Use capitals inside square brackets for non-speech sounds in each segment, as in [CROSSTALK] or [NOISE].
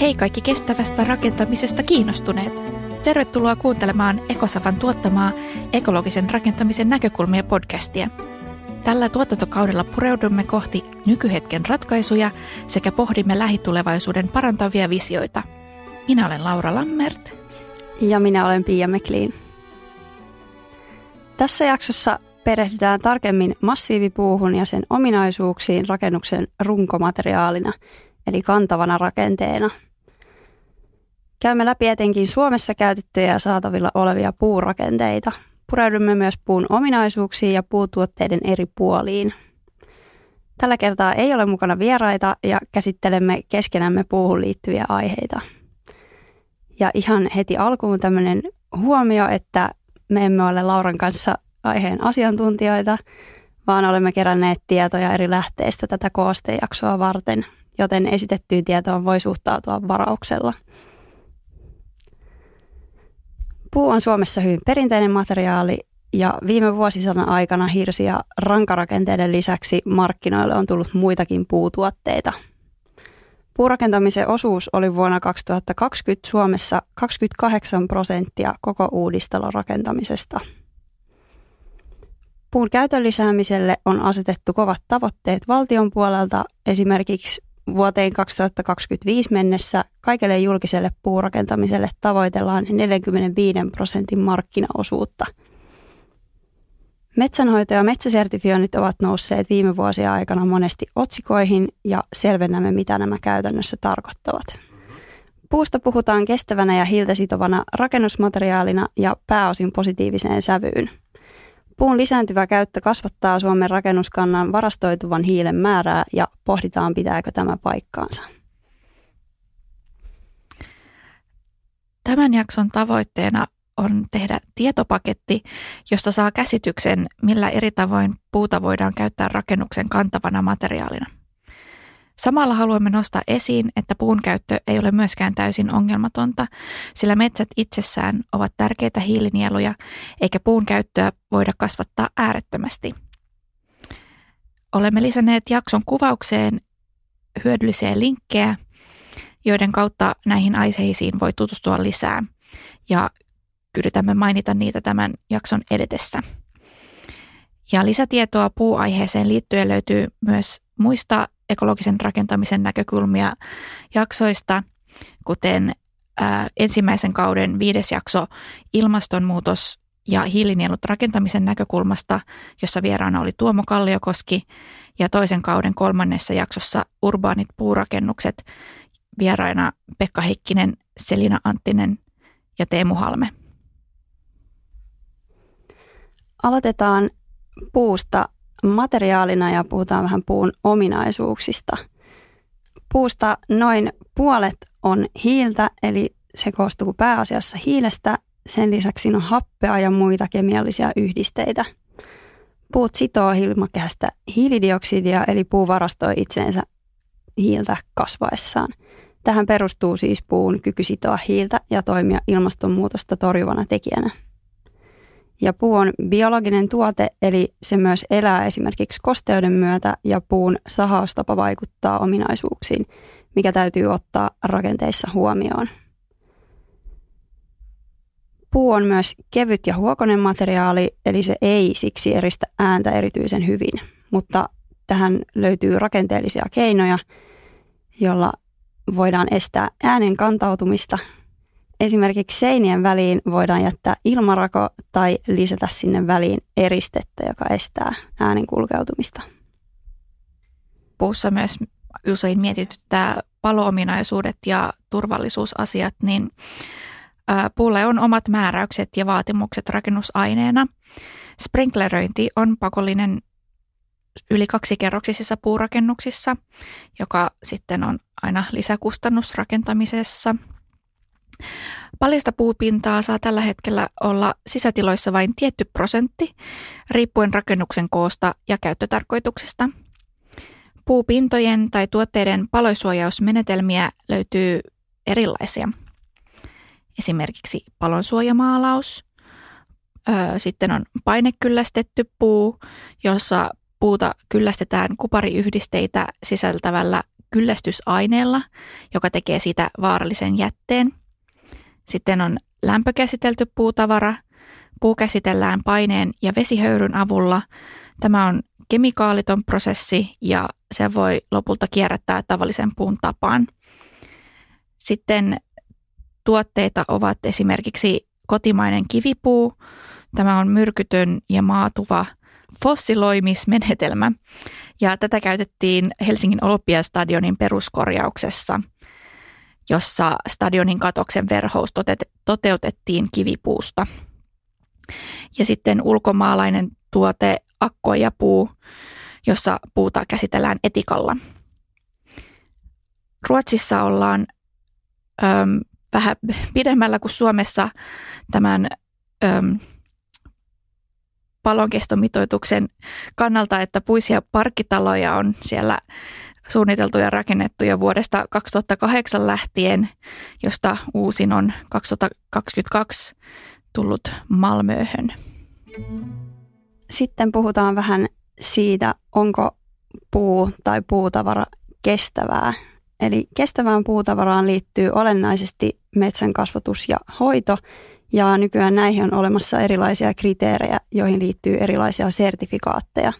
Hei kaikki kestävästä rakentamisesta kiinnostuneet! Tervetuloa kuuntelemaan Ekosavan tuottamaa ekologisen rakentamisen näkökulmia podcastia. Tällä tuotantokaudella pureudumme kohti nykyhetken ratkaisuja sekä pohdimme lähitulevaisuuden parantavia visioita. Minä olen Laura Lammert. Ja minä olen Pia McLean. Tässä jaksossa perehdytään tarkemmin massiivipuuhun ja sen ominaisuuksiin rakennuksen runkomateriaalina, eli kantavana rakenteena. Käymme läpi etenkin Suomessa käytettyjä ja saatavilla olevia puurakenteita. Pureudumme myös puun ominaisuuksiin ja puutuotteiden eri puoliin. Tällä kertaa ei ole mukana vieraita ja käsittelemme keskenämme puuhun liittyviä aiheita. Ja ihan heti alkuun tämmöinen huomio, että me emme ole Lauran kanssa aiheen asiantuntijoita, vaan olemme keränneet tietoja eri lähteistä tätä koostejaksoa varten, joten esitettyyn tietoon voi suhtautua varauksella. Puu on Suomessa hyvin perinteinen materiaali ja viime vuosisadan aikana hirsi- ja rankarakenteiden lisäksi markkinoille on tullut muitakin puutuotteita. Puurakentamisen osuus oli vuonna 2020 Suomessa 28 prosenttia koko uudistalon rakentamisesta. Puun käytön lisäämiselle on asetettu kovat tavoitteet valtion puolelta. Esimerkiksi vuoteen 2025 mennessä kaikelle julkiselle puurakentamiselle tavoitellaan 45 prosentin markkinaosuutta. Metsänhoito- ja metsäsertifioinnit ovat nousseet viime vuosien aikana monesti otsikoihin ja selvennämme, mitä nämä käytännössä tarkoittavat. Puusta puhutaan kestävänä ja hiiltä sitovana rakennusmateriaalina ja pääosin positiiviseen sävyyn – Puun lisääntyvä käyttö kasvattaa Suomen rakennuskannan varastoituvan hiilen määrää ja pohditaan pitääkö tämä paikkaansa. Tämän jakson tavoitteena on tehdä tietopaketti, josta saa käsityksen, millä eri tavoin puuta voidaan käyttää rakennuksen kantavana materiaalina. Samalla haluamme nostaa esiin, että puun käyttö ei ole myöskään täysin ongelmatonta, sillä metsät itsessään ovat tärkeitä hiilinieluja, eikä puun käyttöä voida kasvattaa äärettömästi. Olemme lisänneet jakson kuvaukseen hyödyllisiä linkkejä, joiden kautta näihin aiheisiin voi tutustua lisää, ja yritämme mainita niitä tämän jakson edetessä. Ja lisätietoa puuaiheeseen liittyen löytyy myös muista ekologisen rakentamisen näkökulmia jaksoista, kuten ensimmäisen kauden viides jakso ilmastonmuutos ja hiilinielut rakentamisen näkökulmasta, jossa vieraana oli Tuomo Kalliokoski, ja toisen kauden kolmannessa jaksossa urbaanit puurakennukset, vieraina Pekka Heikkinen, Selina Anttinen ja Teemu Halme. Aloitetaan puusta materiaalina ja puhutaan vähän puun ominaisuuksista. Puusta noin puolet on hiiltä, eli se koostuu pääasiassa hiilestä. Sen lisäksi on happea ja muita kemiallisia yhdisteitä. Puut sitoo ilmakehästä hiilidioksidia, eli puu varastoi itseensä hiiltä kasvaessaan. Tähän perustuu siis puun kyky sitoa hiiltä ja toimia ilmastonmuutosta torjuvana tekijänä. Ja puu on biologinen tuote, eli se myös elää esimerkiksi kosteuden myötä ja puun sahaustapa vaikuttaa ominaisuuksiin, mikä täytyy ottaa rakenteissa huomioon. Puu on myös kevyt ja huokonen materiaali, eli se ei siksi eristä ääntä erityisen hyvin, mutta tähän löytyy rakenteellisia keinoja, jolla voidaan estää äänen kantautumista Esimerkiksi seinien väliin voidaan jättää ilmarako tai lisätä sinne väliin eristettä, joka estää äänen kulkeutumista. Puussa myös usein mietityttää paloominaisuudet ja turvallisuusasiat, niin puulle on omat määräykset ja vaatimukset rakennusaineena. Sprinkleröinti on pakollinen yli kaksikerroksisissa puurakennuksissa, joka sitten on aina lisäkustannus rakentamisessa – Paljasta puupintaa saa tällä hetkellä olla sisätiloissa vain tietty prosentti, riippuen rakennuksen koosta ja käyttötarkoituksesta. Puupintojen tai tuotteiden paloisuojausmenetelmiä löytyy erilaisia. Esimerkiksi palonsuojamaalaus. Sitten on painekyllästetty puu, jossa puuta kyllästetään kupariyhdisteitä sisältävällä kyllästysaineella, joka tekee siitä vaarallisen jätteen. Sitten on lämpökäsitelty puutavara. Puu käsitellään paineen ja vesihöyryn avulla. Tämä on kemikaaliton prosessi ja se voi lopulta kierrättää tavallisen puun tapaan. Sitten tuotteita ovat esimerkiksi kotimainen kivipuu. Tämä on myrkytön ja maatuva fossiloimismenetelmä ja tätä käytettiin Helsingin Olympiastadionin peruskorjauksessa, jossa stadionin katoksen verhous toteutettiin kivipuusta. Ja sitten ulkomaalainen tuote puu, jossa puuta käsitellään etikalla. Ruotsissa ollaan äm, vähän pidemmällä kuin Suomessa tämän äm, palonkestomitoituksen kannalta, että puisia parkkitaloja on siellä suunniteltu ja rakennettu jo vuodesta 2008 lähtien, josta uusin on 2022 tullut Malmöhön. Sitten puhutaan vähän siitä, onko puu tai puutavara kestävää. Eli kestävään puutavaraan liittyy olennaisesti metsän kasvatus ja hoito, ja nykyään näihin on olemassa erilaisia kriteerejä, joihin liittyy erilaisia sertifikaatteja.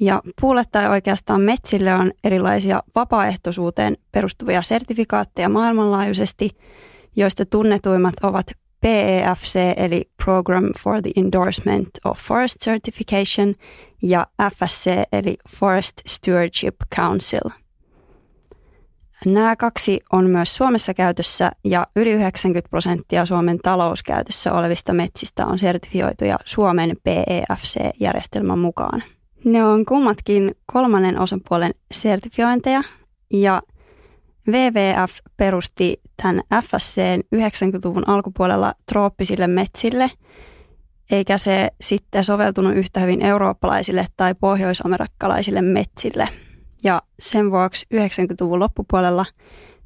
Ja puulle tai oikeastaan metsille on erilaisia vapaaehtoisuuteen perustuvia sertifikaatteja maailmanlaajuisesti, joista tunnetuimmat ovat PEFC eli Program for the Endorsement of Forest Certification ja FSC eli Forest Stewardship Council – Nämä kaksi on myös Suomessa käytössä ja yli 90 prosenttia Suomen talouskäytössä olevista metsistä on sertifioituja Suomen PEFC-järjestelmän mukaan. Ne on kummatkin kolmannen osapuolen sertifiointeja ja WWF perusti tämän FSC 90-luvun alkupuolella trooppisille metsille, eikä se sitten soveltunut yhtä hyvin eurooppalaisille tai pohjoisamerikkalaisille metsille – ja sen vuoksi 90-luvun loppupuolella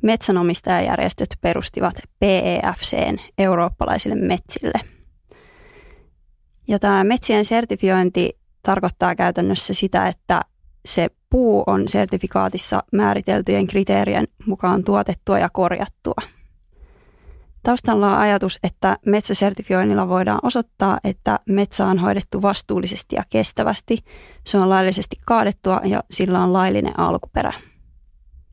metsänomistajajärjestöt perustivat PEFCn eurooppalaisille metsille. Ja tämä metsien sertifiointi tarkoittaa käytännössä sitä, että se puu on sertifikaatissa määriteltyjen kriteerien mukaan tuotettua ja korjattua – Taustalla on ajatus, että metsäsertifioinnilla voidaan osoittaa, että metsä on hoidettu vastuullisesti ja kestävästi, se on laillisesti kaadettua ja sillä on laillinen alkuperä.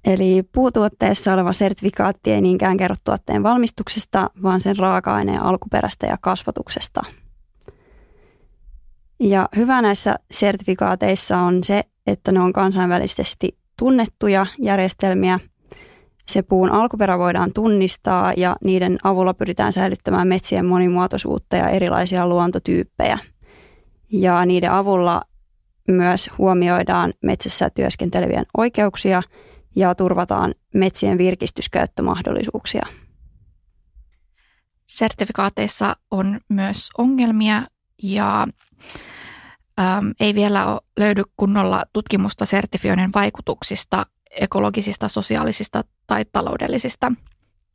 Eli puutuotteessa oleva sertifikaatti ei niinkään kerro tuotteen valmistuksesta, vaan sen raaka-aineen alkuperästä ja kasvatuksesta. Ja hyvä näissä sertifikaateissa on se, että ne on kansainvälisesti tunnettuja järjestelmiä – se puun alkuperä voidaan tunnistaa ja niiden avulla pyritään säilyttämään metsien monimuotoisuutta ja erilaisia luontotyyppejä. Ja niiden avulla myös huomioidaan metsässä työskentelevien oikeuksia ja turvataan metsien virkistyskäyttömahdollisuuksia. Sertifikaateissa on myös ongelmia ja äm, ei vielä löydy kunnolla tutkimusta sertifioinnin vaikutuksista ekologisista, sosiaalisista tai taloudellisista.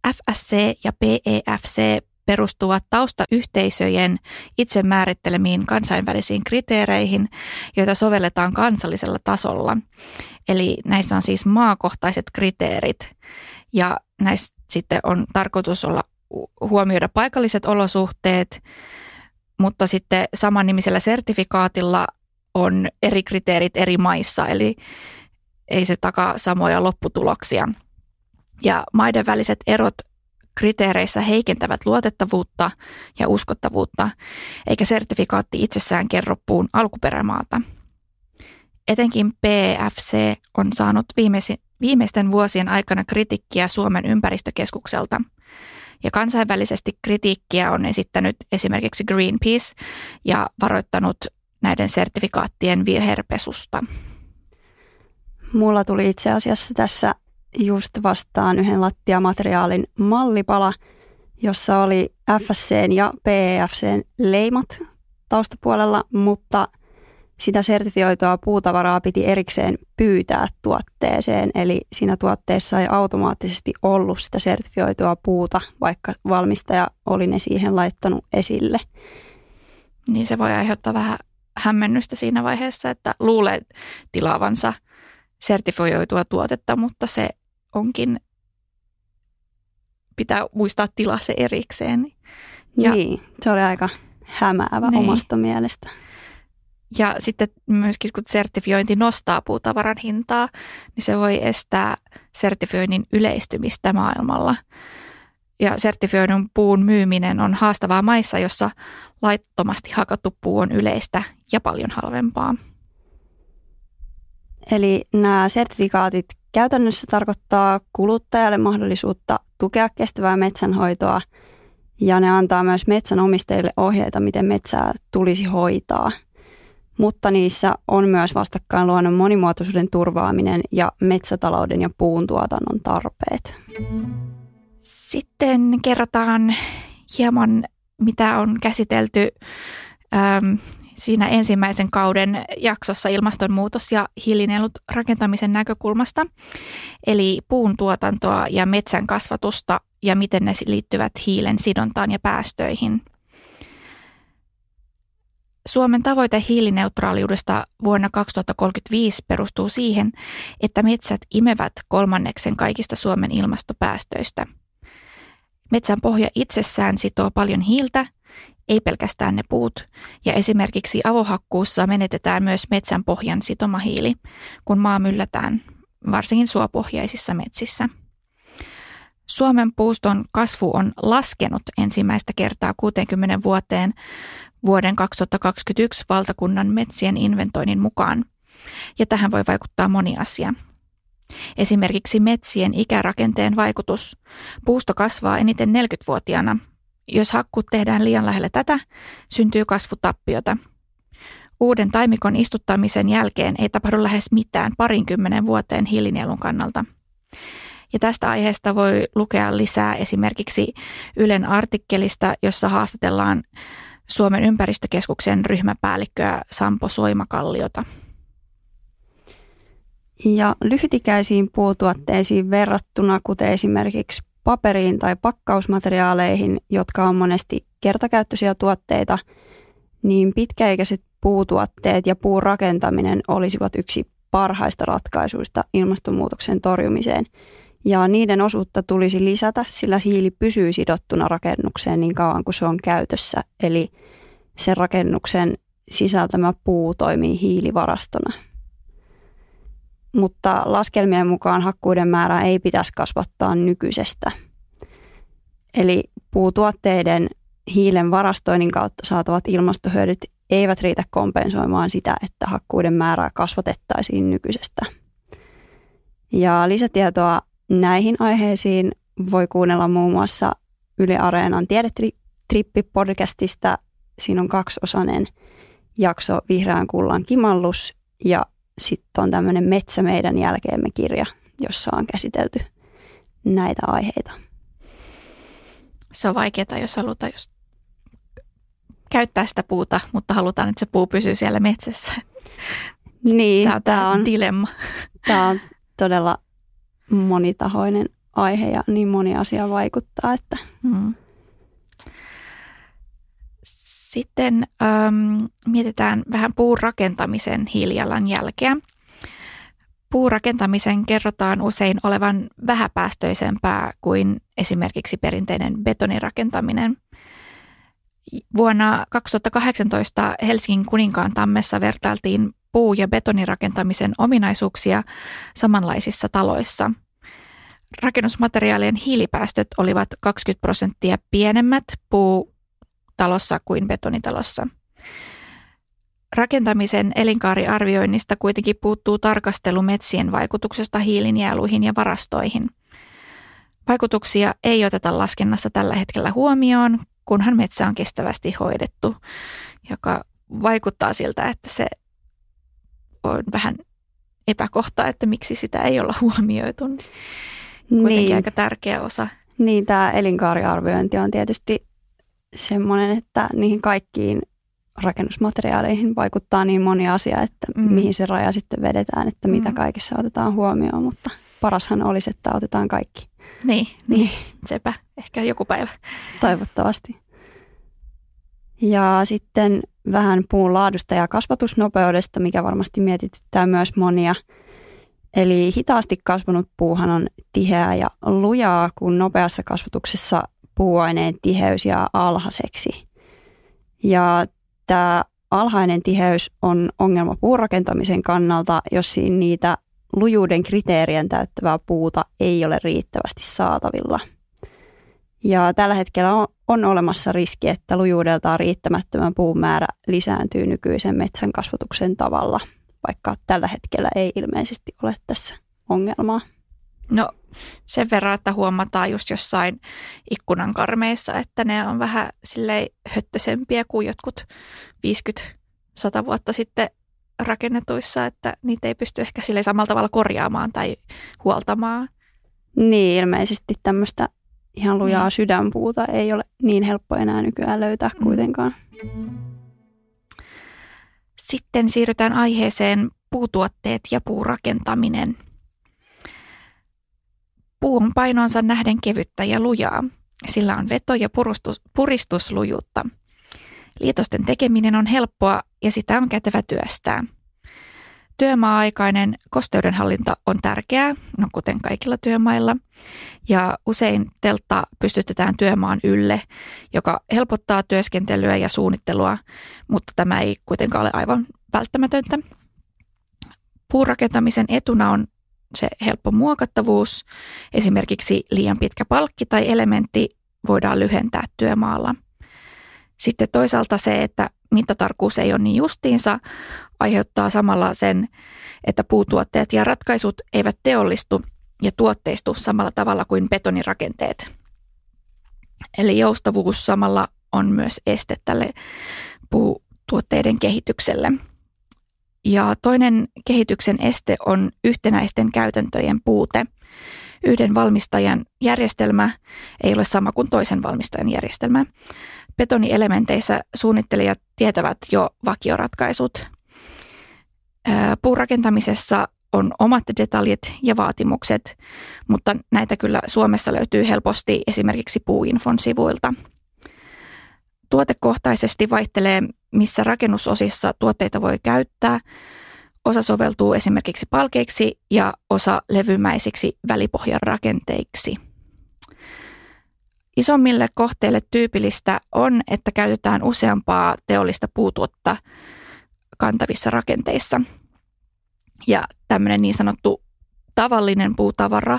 FSC ja PEFC perustuvat taustayhteisöjen itse määrittelemiin kansainvälisiin kriteereihin, joita sovelletaan kansallisella tasolla. Eli näissä on siis maakohtaiset kriteerit ja näissä sitten on tarkoitus olla huomioida paikalliset olosuhteet, mutta sitten samannimisellä sertifikaatilla on eri kriteerit eri maissa, eli ei se takaa samoja lopputuloksia. Ja maiden väliset erot kriteereissä heikentävät luotettavuutta ja uskottavuutta, eikä sertifikaatti itsessään kerro puun alkuperämaata. Etenkin PFC on saanut viimeisten vuosien aikana kritiikkiä Suomen ympäristökeskukselta. Ja kansainvälisesti kritiikkiä on esittänyt esimerkiksi Greenpeace ja varoittanut näiden sertifikaattien virherpesusta. Mulla tuli itse asiassa tässä just vastaan yhden lattiamateriaalin mallipala, jossa oli FSCn ja PEFCn leimat taustapuolella, mutta sitä sertifioitua puutavaraa piti erikseen pyytää tuotteeseen, eli siinä tuotteessa ei automaattisesti ollut sitä sertifioitua puuta, vaikka valmistaja oli ne siihen laittanut esille. Niin se voi aiheuttaa vähän hämmennystä siinä vaiheessa, että luulee tilaavansa sertifioitua tuotetta, mutta se onkin, pitää muistaa tila se erikseen. Ja, niin, se oli aika hämäävä niin. omasta mielestä. Ja sitten myöskin kun sertifiointi nostaa puutavaran hintaa, niin se voi estää sertifioinnin yleistymistä maailmalla. Ja sertifioidun puun myyminen on haastavaa maissa, jossa laittomasti hakattu puu on yleistä ja paljon halvempaa. Eli nämä sertifikaatit käytännössä tarkoittaa kuluttajalle mahdollisuutta tukea kestävää metsänhoitoa ja ne antaa myös metsänomistajille ohjeita, miten metsää tulisi hoitaa. Mutta niissä on myös vastakkain luonnon monimuotoisuuden turvaaminen ja metsätalouden ja puun tuotannon tarpeet. Sitten kerrotaan hieman, mitä on käsitelty ähm, siinä ensimmäisen kauden jaksossa ilmastonmuutos ja hiilinielut rakentamisen näkökulmasta, eli puun tuotantoa ja metsän kasvatusta ja miten ne liittyvät hiilen sidontaan ja päästöihin. Suomen tavoite hiilineutraaliudesta vuonna 2035 perustuu siihen, että metsät imevät kolmanneksen kaikista Suomen ilmastopäästöistä. Metsän pohja itsessään sitoo paljon hiiltä ei pelkästään ne puut, ja esimerkiksi avohakkuussa menetetään myös metsän pohjan sitoma hiili, kun maa myllätään, varsinkin suopohjaisissa metsissä. Suomen puuston kasvu on laskenut ensimmäistä kertaa 60 vuoteen vuoden 2021 valtakunnan metsien inventoinnin mukaan, ja tähän voi vaikuttaa moni asia. Esimerkiksi metsien ikärakenteen vaikutus. Puusto kasvaa eniten 40-vuotiaana, jos hakkuut tehdään liian lähellä tätä, syntyy kasvutappiota. Uuden taimikon istuttamisen jälkeen ei tapahdu lähes mitään parinkymmenen vuoteen hiilinielun kannalta. Ja tästä aiheesta voi lukea lisää esimerkiksi Ylen artikkelista, jossa haastatellaan Suomen ympäristökeskuksen ryhmäpäällikköä Sampo Soimakalliota. Ja lyhytikäisiin puutuotteisiin verrattuna, kuten esimerkiksi paperiin tai pakkausmateriaaleihin, jotka on monesti kertakäyttöisiä tuotteita, niin pitkäikäiset puutuotteet ja puurakentaminen olisivat yksi parhaista ratkaisuista ilmastonmuutoksen torjumiseen. Ja niiden osuutta tulisi lisätä, sillä hiili pysyy sidottuna rakennukseen niin kauan kuin se on käytössä. Eli sen rakennuksen sisältämä puu toimii hiilivarastona mutta laskelmien mukaan hakkuiden määrää ei pitäisi kasvattaa nykyisestä. Eli puutuotteiden hiilen varastoinnin kautta saatavat ilmastohyödyt eivät riitä kompensoimaan sitä, että hakkuiden määrää kasvatettaisiin nykyisestä. Ja lisätietoa näihin aiheisiin voi kuunnella muun muassa Yle Areenan Tiedetrippi-podcastista. Siinä on kaksiosainen jakso Vihreän kullan kimallus ja sitten on tämmöinen Metsä meidän jälkeemme kirja, jossa on käsitelty näitä aiheita. Se on vaikeaa, jos halutaan just käyttää sitä puuta, mutta halutaan, että se puu pysyy siellä metsässä. Niin, tämä on, tämä on dilemma. Tämä on todella monitahoinen aihe ja niin moni asia vaikuttaa, että hmm. Sitten ähm, mietitään vähän puurakentamisen hiilijalanjälkeä. Puurakentamisen kerrotaan usein olevan vähäpäästöisempää kuin esimerkiksi perinteinen betonirakentaminen. Vuonna 2018 Helsingin kuninkaan tammessa vertailtiin puu- ja betonirakentamisen ominaisuuksia samanlaisissa taloissa. Rakennusmateriaalien hiilipäästöt olivat 20 prosenttia pienemmät puu- talossa kuin betonitalossa. Rakentamisen elinkaariarvioinnista kuitenkin puuttuu tarkastelu metsien vaikutuksesta hiilinieluihin ja varastoihin. Vaikutuksia ei oteta laskennassa tällä hetkellä huomioon, kunhan metsä on kestävästi hoidettu, joka vaikuttaa siltä, että se on vähän epäkohta, että miksi sitä ei olla huomioitu. Kuitenkin niin. aika tärkeä osa. Niin, tämä elinkaariarviointi on tietysti semmoinen, että niihin kaikkiin rakennusmateriaaleihin vaikuttaa niin moni asia, että mm. mihin se raja sitten vedetään, että mitä mm. kaikessa otetaan huomioon, mutta parashan olisi, että otetaan kaikki. Niin, [LAUGHS] niin. sepä ehkä joku päivä. Toivottavasti. Ja sitten vähän puun laadusta ja kasvatusnopeudesta, mikä varmasti mietityttää myös monia. Eli hitaasti kasvanut puuhan on tiheää ja lujaa, kun nopeassa kasvatuksessa puuaineen tiheys jää alhaiseksi. Ja tämä alhainen tiheys on ongelma puurakentamisen kannalta, jos siinä niitä lujuuden kriteerien täyttävää puuta ei ole riittävästi saatavilla. Ja tällä hetkellä on, on olemassa riski, että lujuudeltaan riittämättömän puun määrä lisääntyy nykyisen metsän kasvatuksen tavalla, vaikka tällä hetkellä ei ilmeisesti ole tässä ongelmaa. No sen verran, että huomataan just jossain ikkunan karmeissa, että ne on vähän silleen höttösempiä kuin jotkut 50-100 vuotta sitten rakennetuissa, että niitä ei pysty ehkä sille samalla tavalla korjaamaan tai huoltamaan. Niin, ilmeisesti tämmöistä ihan lujaa mm. sydänpuuta ei ole niin helppo enää nykyään löytää mm. kuitenkaan. Sitten siirrytään aiheeseen puutuotteet ja puurakentaminen. Puu on painonsa nähden kevyttä ja lujaa. Sillä on veto- ja puristus, puristuslujuutta. Liitosten tekeminen on helppoa ja sitä on kätevä työstää. Työmaa-aikainen kosteudenhallinta on tärkeää, no kuten kaikilla työmailla, ja usein teltta pystytetään työmaan ylle, joka helpottaa työskentelyä ja suunnittelua, mutta tämä ei kuitenkaan ole aivan välttämätöntä. Puurakentamisen etuna on se helppo muokattavuus, esimerkiksi liian pitkä palkki tai elementti voidaan lyhentää työmaalla. Sitten toisaalta se, että mittatarkkuus ei ole niin justiinsa, aiheuttaa samalla sen, että puutuotteet ja ratkaisut eivät teollistu ja tuotteistu samalla tavalla kuin betonirakenteet. Eli joustavuus samalla on myös este tälle puutuotteiden kehitykselle. Ja toinen kehityksen este on yhtenäisten käytäntöjen puute. Yhden valmistajan järjestelmä ei ole sama kuin toisen valmistajan järjestelmä. Betonielementeissä suunnittelijat tietävät jo vakioratkaisut. Puurakentamisessa on omat detaljit ja vaatimukset, mutta näitä kyllä Suomessa löytyy helposti esimerkiksi Puuinfon sivuilta. Tuotekohtaisesti vaihtelee, missä rakennusosissa tuotteita voi käyttää. Osa soveltuu esimerkiksi palkeiksi ja osa levymäisiksi välipohjan rakenteiksi. Isommille kohteille tyypillistä on, että käytetään useampaa teollista puutuotta kantavissa rakenteissa. Ja tämmöinen niin sanottu tavallinen puutavara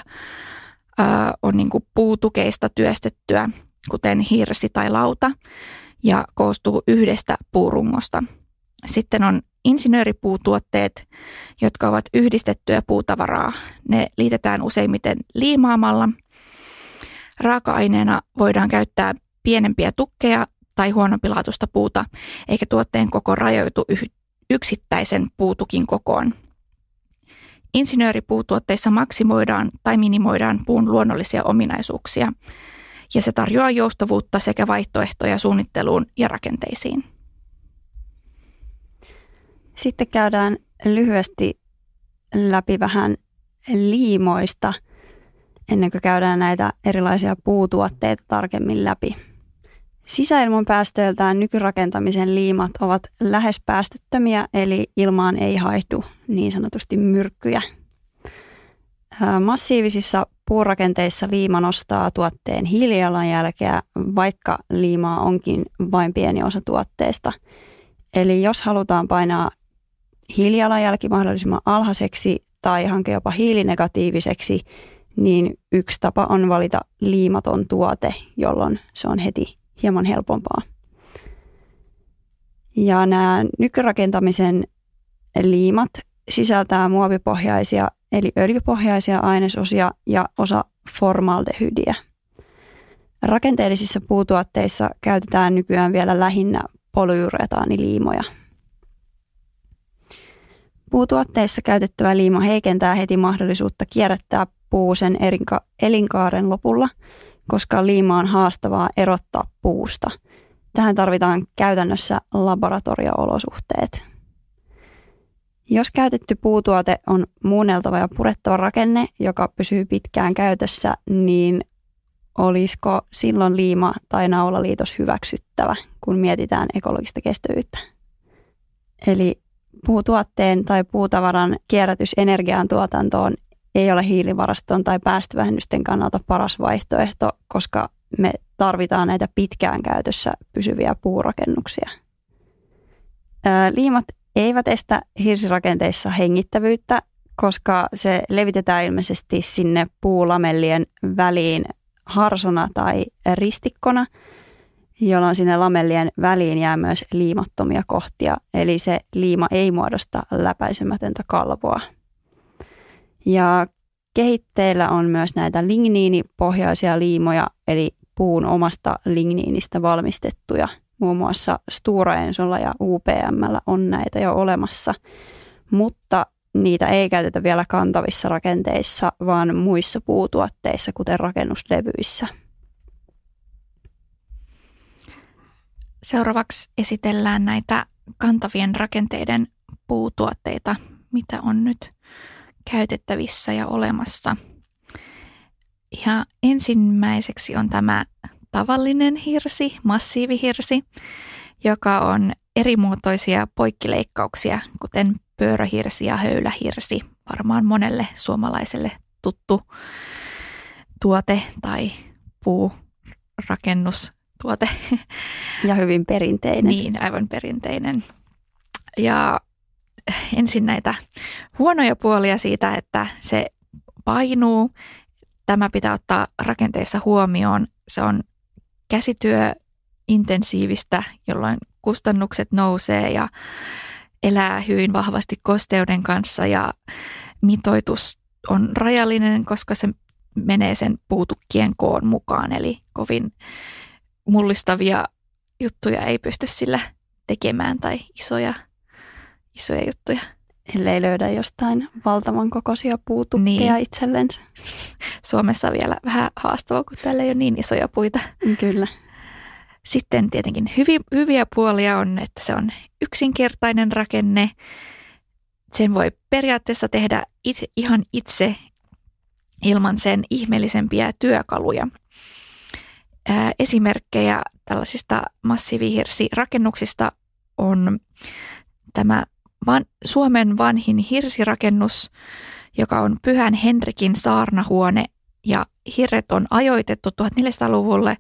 ää, on niin kuin puutukeista työstettyä, kuten hirsi tai lauta, ja koostuu yhdestä puurungosta. Sitten on insinööripuutuotteet, jotka ovat yhdistettyä puutavaraa. Ne liitetään useimmiten liimaamalla – Raaka-aineena voidaan käyttää pienempiä tukkeja tai huonompilaatuista puuta, eikä tuotteen koko rajoitu yksittäisen puutukin kokoon. Insinööripuutuotteissa maksimoidaan tai minimoidaan puun luonnollisia ominaisuuksia, ja se tarjoaa joustavuutta sekä vaihtoehtoja suunnitteluun ja rakenteisiin. Sitten käydään lyhyesti läpi vähän liimoista – ennen kuin käydään näitä erilaisia puutuotteita tarkemmin läpi. Sisäilman päästöiltään nykyrakentamisen liimat ovat lähes päästöttömiä, eli ilmaan ei haihdu niin sanotusti myrkkyjä. Massiivisissa puurakenteissa liima nostaa tuotteen hiilijalanjälkeä, vaikka liimaa onkin vain pieni osa tuotteesta. Eli jos halutaan painaa hiilijalanjälki mahdollisimman alhaiseksi tai hanke jopa hiilinegatiiviseksi, niin yksi tapa on valita liimaton tuote, jolloin se on heti hieman helpompaa. Ja nämä nykyrakentamisen liimat sisältää muovipohjaisia eli öljypohjaisia ainesosia ja osa formaldehydiä. Rakenteellisissa puutuotteissa käytetään nykyään vielä lähinnä polyuretaaniliimoja. Puutuotteissa käytettävä liima heikentää heti mahdollisuutta kierrättää puu sen elinkaaren lopulla, koska liima on haastavaa erottaa puusta. Tähän tarvitaan käytännössä laboratorioolosuhteet. Jos käytetty puutuote on muunneltava ja purettava rakenne, joka pysyy pitkään käytössä, niin olisiko silloin liima- tai naulaliitos hyväksyttävä, kun mietitään ekologista kestävyyttä? Eli puutuotteen tai puutavaran kierrätys energiantuotantoon ei ole hiilivaraston tai päästövähennysten kannalta paras vaihtoehto, koska me tarvitaan näitä pitkään käytössä pysyviä puurakennuksia. Liimat eivät estä hirsirakenteissa hengittävyyttä, koska se levitetään ilmeisesti sinne puulamellien väliin harsona tai ristikkona, jolloin sinne lamellien väliin jää myös liimattomia kohtia, eli se liima ei muodosta läpäisemätöntä kalvoa. Ja kehitteillä on myös näitä ligniinipohjaisia liimoja, eli puun omasta ligniinistä valmistettuja. Muun muassa Stura Ensolla ja UPMllä on näitä jo olemassa, mutta niitä ei käytetä vielä kantavissa rakenteissa, vaan muissa puutuotteissa, kuten rakennuslevyissä. Seuraavaksi esitellään näitä kantavien rakenteiden puutuotteita, mitä on nyt käytettävissä ja olemassa. Ja ensimmäiseksi on tämä tavallinen hirsi, massiivihirsi, joka on erimuotoisia poikkileikkauksia, kuten pyörähirsi ja höylähirsi, varmaan monelle suomalaiselle tuttu tuote tai puurakennustuote. Ja hyvin perinteinen. Niin, aivan perinteinen. Ja ensin näitä huonoja puolia siitä, että se painuu. Tämä pitää ottaa rakenteessa huomioon. Se on käsityö intensiivistä, jolloin kustannukset nousee ja elää hyvin vahvasti kosteuden kanssa ja mitoitus on rajallinen, koska se menee sen puutukkien koon mukaan, eli kovin mullistavia juttuja ei pysty sillä tekemään tai isoja, isoja juttuja. Ellei löydä jostain valtavan kokoisia puutukkeja niin. itsellensä. Suomessa vielä vähän haastavaa, kun täällä ei ole niin isoja puita. Kyllä. Sitten tietenkin hyvi, hyviä puolia on, että se on yksinkertainen rakenne. Sen voi periaatteessa tehdä itse, ihan itse ilman sen ihmeellisempiä työkaluja. Ää, esimerkkejä tällaisista massiivihirsirakennuksista on tämä van, Suomen vanhin hirsirakennus, joka on Pyhän Henrikin saarnahuone ja hirret on ajoitettu 1400-luvulle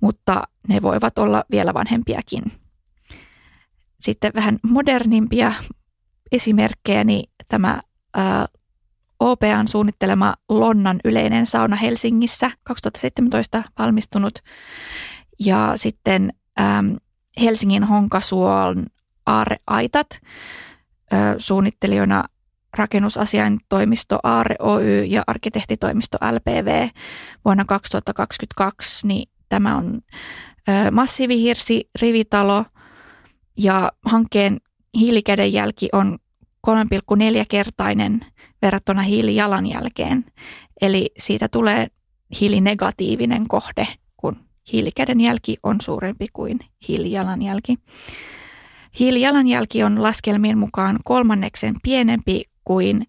mutta ne voivat olla vielä vanhempiakin. Sitten vähän modernimpia esimerkkejä, niin tämä ää, OPAn suunnittelema Lonnan yleinen sauna Helsingissä 2017 valmistunut ja sitten äm, Helsingin Honkasuon Aare-aitat ä, suunnittelijana rakennusasian toimisto Aare Oy ja arkkitehtitoimisto LPV vuonna 2022, niin Tämä on massiivihirsi rivitalo ja hankkeen hiilikädenjälki on 3,4-kertainen verrattuna hiilijalanjälkeen. Eli siitä tulee hiilinegatiivinen kohde, kun hiilikädenjälki on suurempi kuin hiilijalanjälki. Hiilijalanjälki on laskelmien mukaan kolmanneksen pienempi kuin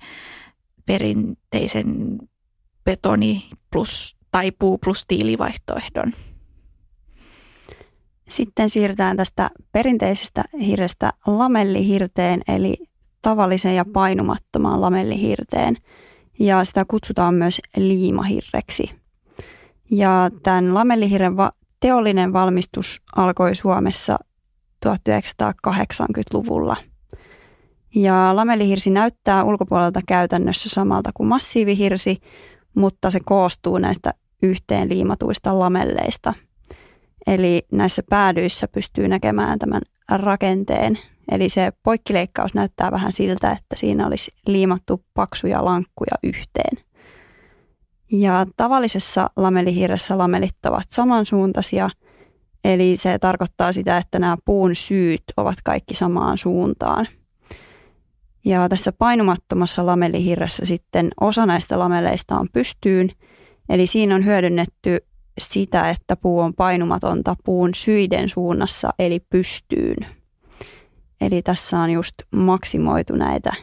perinteisen betoni plus tai puu plus tiilivaihtoehdon. Sitten siirrytään tästä perinteisestä hirrestä lamellihirteen, eli tavallisen ja painumattomaan lamellihirteen. Ja sitä kutsutaan myös liimahirreksi. Ja tämän lamellihirren va- teollinen valmistus alkoi Suomessa 1980-luvulla. Ja lamellihirsi näyttää ulkopuolelta käytännössä samalta kuin massiivihirsi, mutta se koostuu näistä yhteen liimatuista lamelleista. Eli näissä päädyissä pystyy näkemään tämän rakenteen. Eli se poikkileikkaus näyttää vähän siltä, että siinä olisi liimattu paksuja lankkuja yhteen. Ja tavallisessa lamellihirressä lamelit ovat samansuuntaisia, eli se tarkoittaa sitä, että nämä puun syyt ovat kaikki samaan suuntaan. Ja tässä painumattomassa lamellihirressä sitten osa näistä lameleista on pystyyn, eli siinä on hyödynnetty sitä, että puu on painumatonta puun syiden suunnassa, eli pystyyn. Eli tässä on just maksimoitu näitä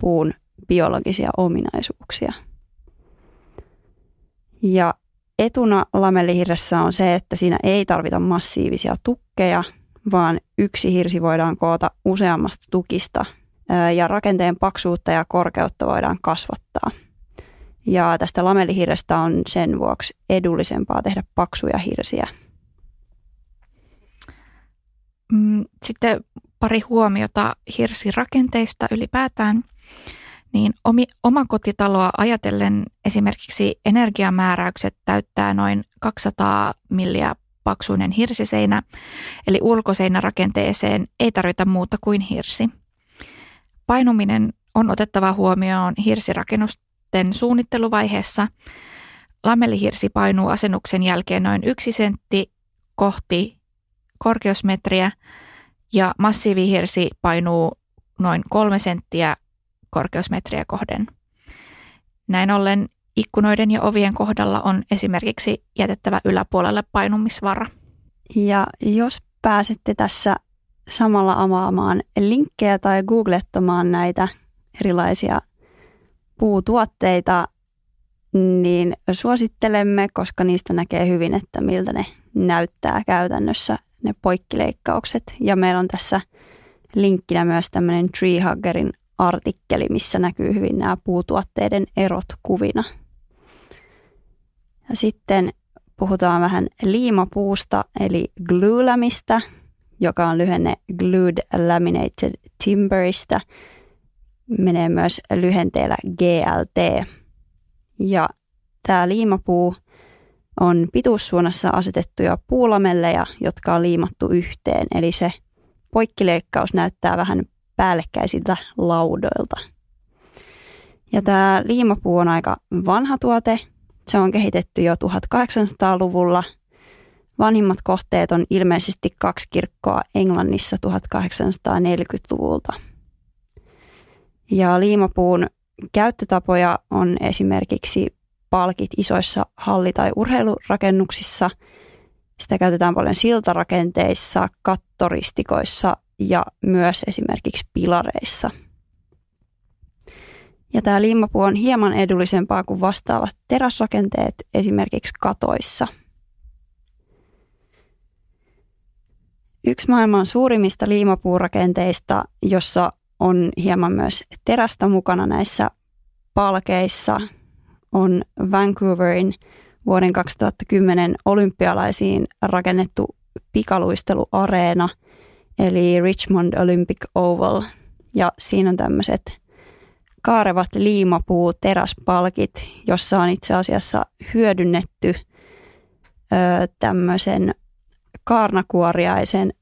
puun biologisia ominaisuuksia. Ja etuna lamellihirressä on se, että siinä ei tarvita massiivisia tukkeja, vaan yksi hirsi voidaan koota useammasta tukista ja rakenteen paksuutta ja korkeutta voidaan kasvattaa. Ja tästä lamellihirrestä on sen vuoksi edullisempaa tehdä paksuja hirsiä. Mm, sitten pari huomiota hirsirakenteista ylipäätään. Niin omi, omakotitaloa ajatellen esimerkiksi energiamääräykset täyttää noin 200 milliä paksuinen hirsiseinä, eli ulkoseinärakenteeseen ei tarvita muuta kuin hirsi. Painuminen on otettava huomioon hirsirakennusten suunnitteluvaiheessa. Lamellihirsi painuu asennuksen jälkeen noin yksi sentti kohti korkeusmetriä ja massiivihirsi painuu noin kolme senttiä korkeusmetriä kohden. Näin ollen ikkunoiden ja ovien kohdalla on esimerkiksi jätettävä yläpuolelle painumisvara. Ja jos pääsette tässä samalla avaamaan linkkejä tai googlettamaan näitä erilaisia puutuotteita, niin suosittelemme, koska niistä näkee hyvin, että miltä ne näyttää käytännössä ne poikkileikkaukset. Ja meillä on tässä linkkinä myös tämmöinen Treehuggerin artikkeli, missä näkyy hyvin nämä puutuotteiden erot kuvina. Ja sitten puhutaan vähän liimapuusta eli glulamista, joka on lyhenne Glued Laminated Timberista. Menee myös lyhenteellä GLT. Ja tämä liimapuu on pituussuunnassa asetettuja puulamelleja, jotka on liimattu yhteen. Eli se poikkileikkaus näyttää vähän päällekkäisiltä laudoilta. Ja tämä liimapuu on aika vanha tuote. Se on kehitetty jo 1800-luvulla. Vanhimmat kohteet on ilmeisesti kaksi kirkkoa Englannissa 1840-luvulta. Ja liimapuun käyttötapoja on esimerkiksi palkit isoissa halli- tai urheilurakennuksissa. Sitä käytetään paljon siltarakenteissa, kattoristikoissa ja myös esimerkiksi pilareissa. Ja tämä liimapuu on hieman edullisempaa kuin vastaavat teräsrakenteet esimerkiksi katoissa. Yksi maailman suurimmista liimapuurakenteista, jossa on hieman myös terästä mukana näissä palkeissa, on Vancouverin vuoden 2010 olympialaisiin rakennettu pikaluisteluareena, eli Richmond Olympic Oval. Ja siinä on tämmöiset kaarevat liimapuu teräspalkit, jossa on itse asiassa hyödynnetty tämmöisen kaarnakuoriaisen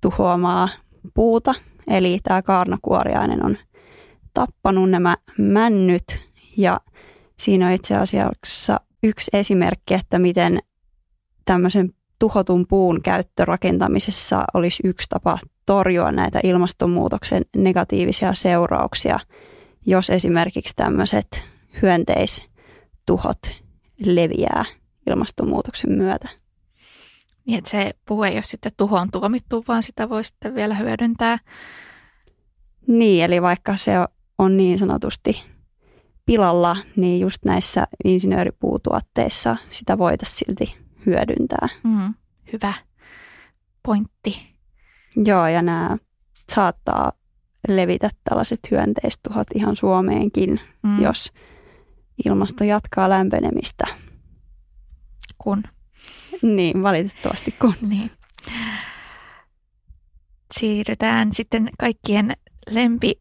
tuhoamaa puuta. Eli tämä kaarnakuoriainen on tappanut nämä männyt ja siinä on itse asiassa yksi esimerkki, että miten tämmöisen tuhotun puun käyttö rakentamisessa olisi yksi tapa torjua näitä ilmastonmuutoksen negatiivisia seurauksia, jos esimerkiksi tämmöiset hyönteistuhot leviää ilmastonmuutoksen myötä. Niin, että se puu ei ole sitten tuhoon tuomittu, vaan sitä voi sitten vielä hyödyntää. Niin, eli vaikka se on niin sanotusti pilalla, niin just näissä insinööripuutuotteissa sitä voitaisiin silti hyödyntää. Mm, hyvä pointti. Joo, ja nämä saattaa levitä tällaiset hyönteistuhot ihan Suomeenkin, mm. jos ilmasto jatkaa lämpenemistä. Kun? Niin, valitettavasti kun. Niin. Siirrytään sitten kaikkien lempi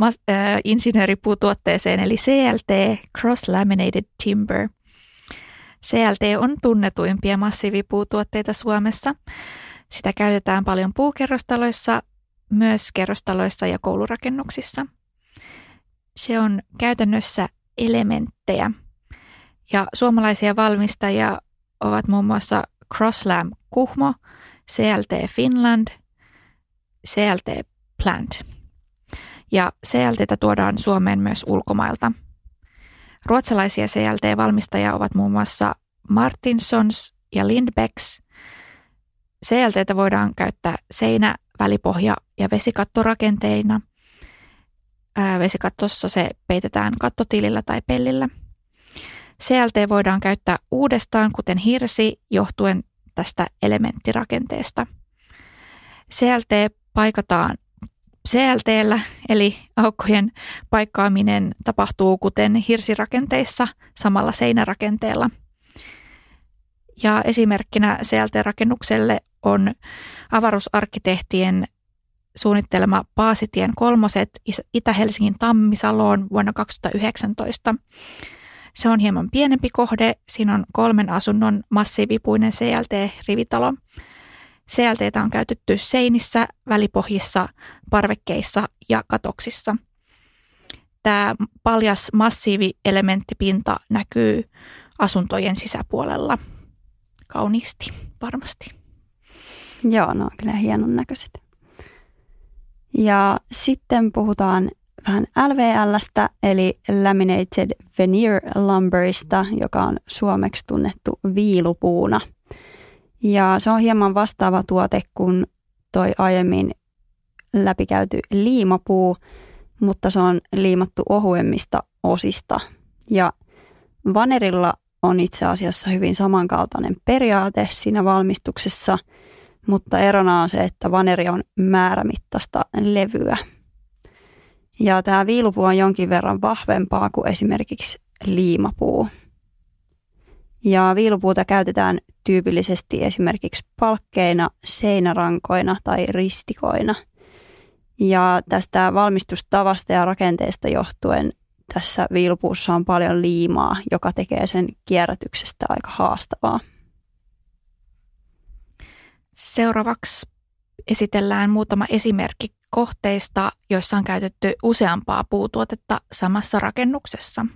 mas- äh, insinööripuutuotteeseen eli CLT, Cross Laminated Timber. CLT on tunnetuimpia massiivipuutuotteita Suomessa. Sitä käytetään paljon puukerrostaloissa, myös kerrostaloissa ja koulurakennuksissa. Se on käytännössä elementtejä. Ja suomalaisia valmistajia ovat muun muassa Crosslam Kuhmo, CLT Finland, CLT Plant ja CLTtä tuodaan Suomeen myös ulkomailta. Ruotsalaisia CLT-valmistajia ovat muun muassa Martinsons ja Lindbecks. CLTtä voidaan käyttää seinä, välipohja ja vesikattorakenteina. Vesikattossa se peitetään kattotilillä tai pellillä. CLT voidaan käyttää uudestaan, kuten hirsi, johtuen tästä elementtirakenteesta. CLT paikataan CLTllä, eli aukkojen paikkaaminen tapahtuu kuten hirsirakenteissa samalla seinärakenteella. Ja esimerkkinä CLT-rakennukselle on avaruusarkkitehtien suunnittelema Paasitien kolmoset Itä-Helsingin Tammisaloon vuonna 2019. Se on hieman pienempi kohde. Siinä on kolmen asunnon massiivipuinen CLT-rivitalo. CLT on käytetty seinissä, välipohjissa, parvekkeissa ja katoksissa. Tämä paljas massiivielementtipinta näkyy asuntojen sisäpuolella kauniisti varmasti. Joo, no kyllä hienon näköiset. Ja sitten puhutaan vähän LVLstä, eli Laminated Veneer Lumberista, joka on suomeksi tunnettu viilupuuna. Ja se on hieman vastaava tuote kuin toi aiemmin läpikäyty liimapuu, mutta se on liimattu ohuemmista osista. Ja vanerilla on itse asiassa hyvin samankaltainen periaate siinä valmistuksessa, mutta erona on se, että vaneri on määrämittaista levyä. Ja tämä viilupuu on jonkin verran vahvempaa kuin esimerkiksi liimapuu. Ja viilupuuta käytetään tyypillisesti esimerkiksi palkkeina, seinärankoina tai ristikoina. Ja tästä valmistustavasta ja rakenteesta johtuen tässä viilupuussa on paljon liimaa, joka tekee sen kierrätyksestä aika haastavaa. Seuraavaksi esitellään muutama esimerkki kohteista, joissa on käytetty useampaa puutuotetta samassa rakennuksessa.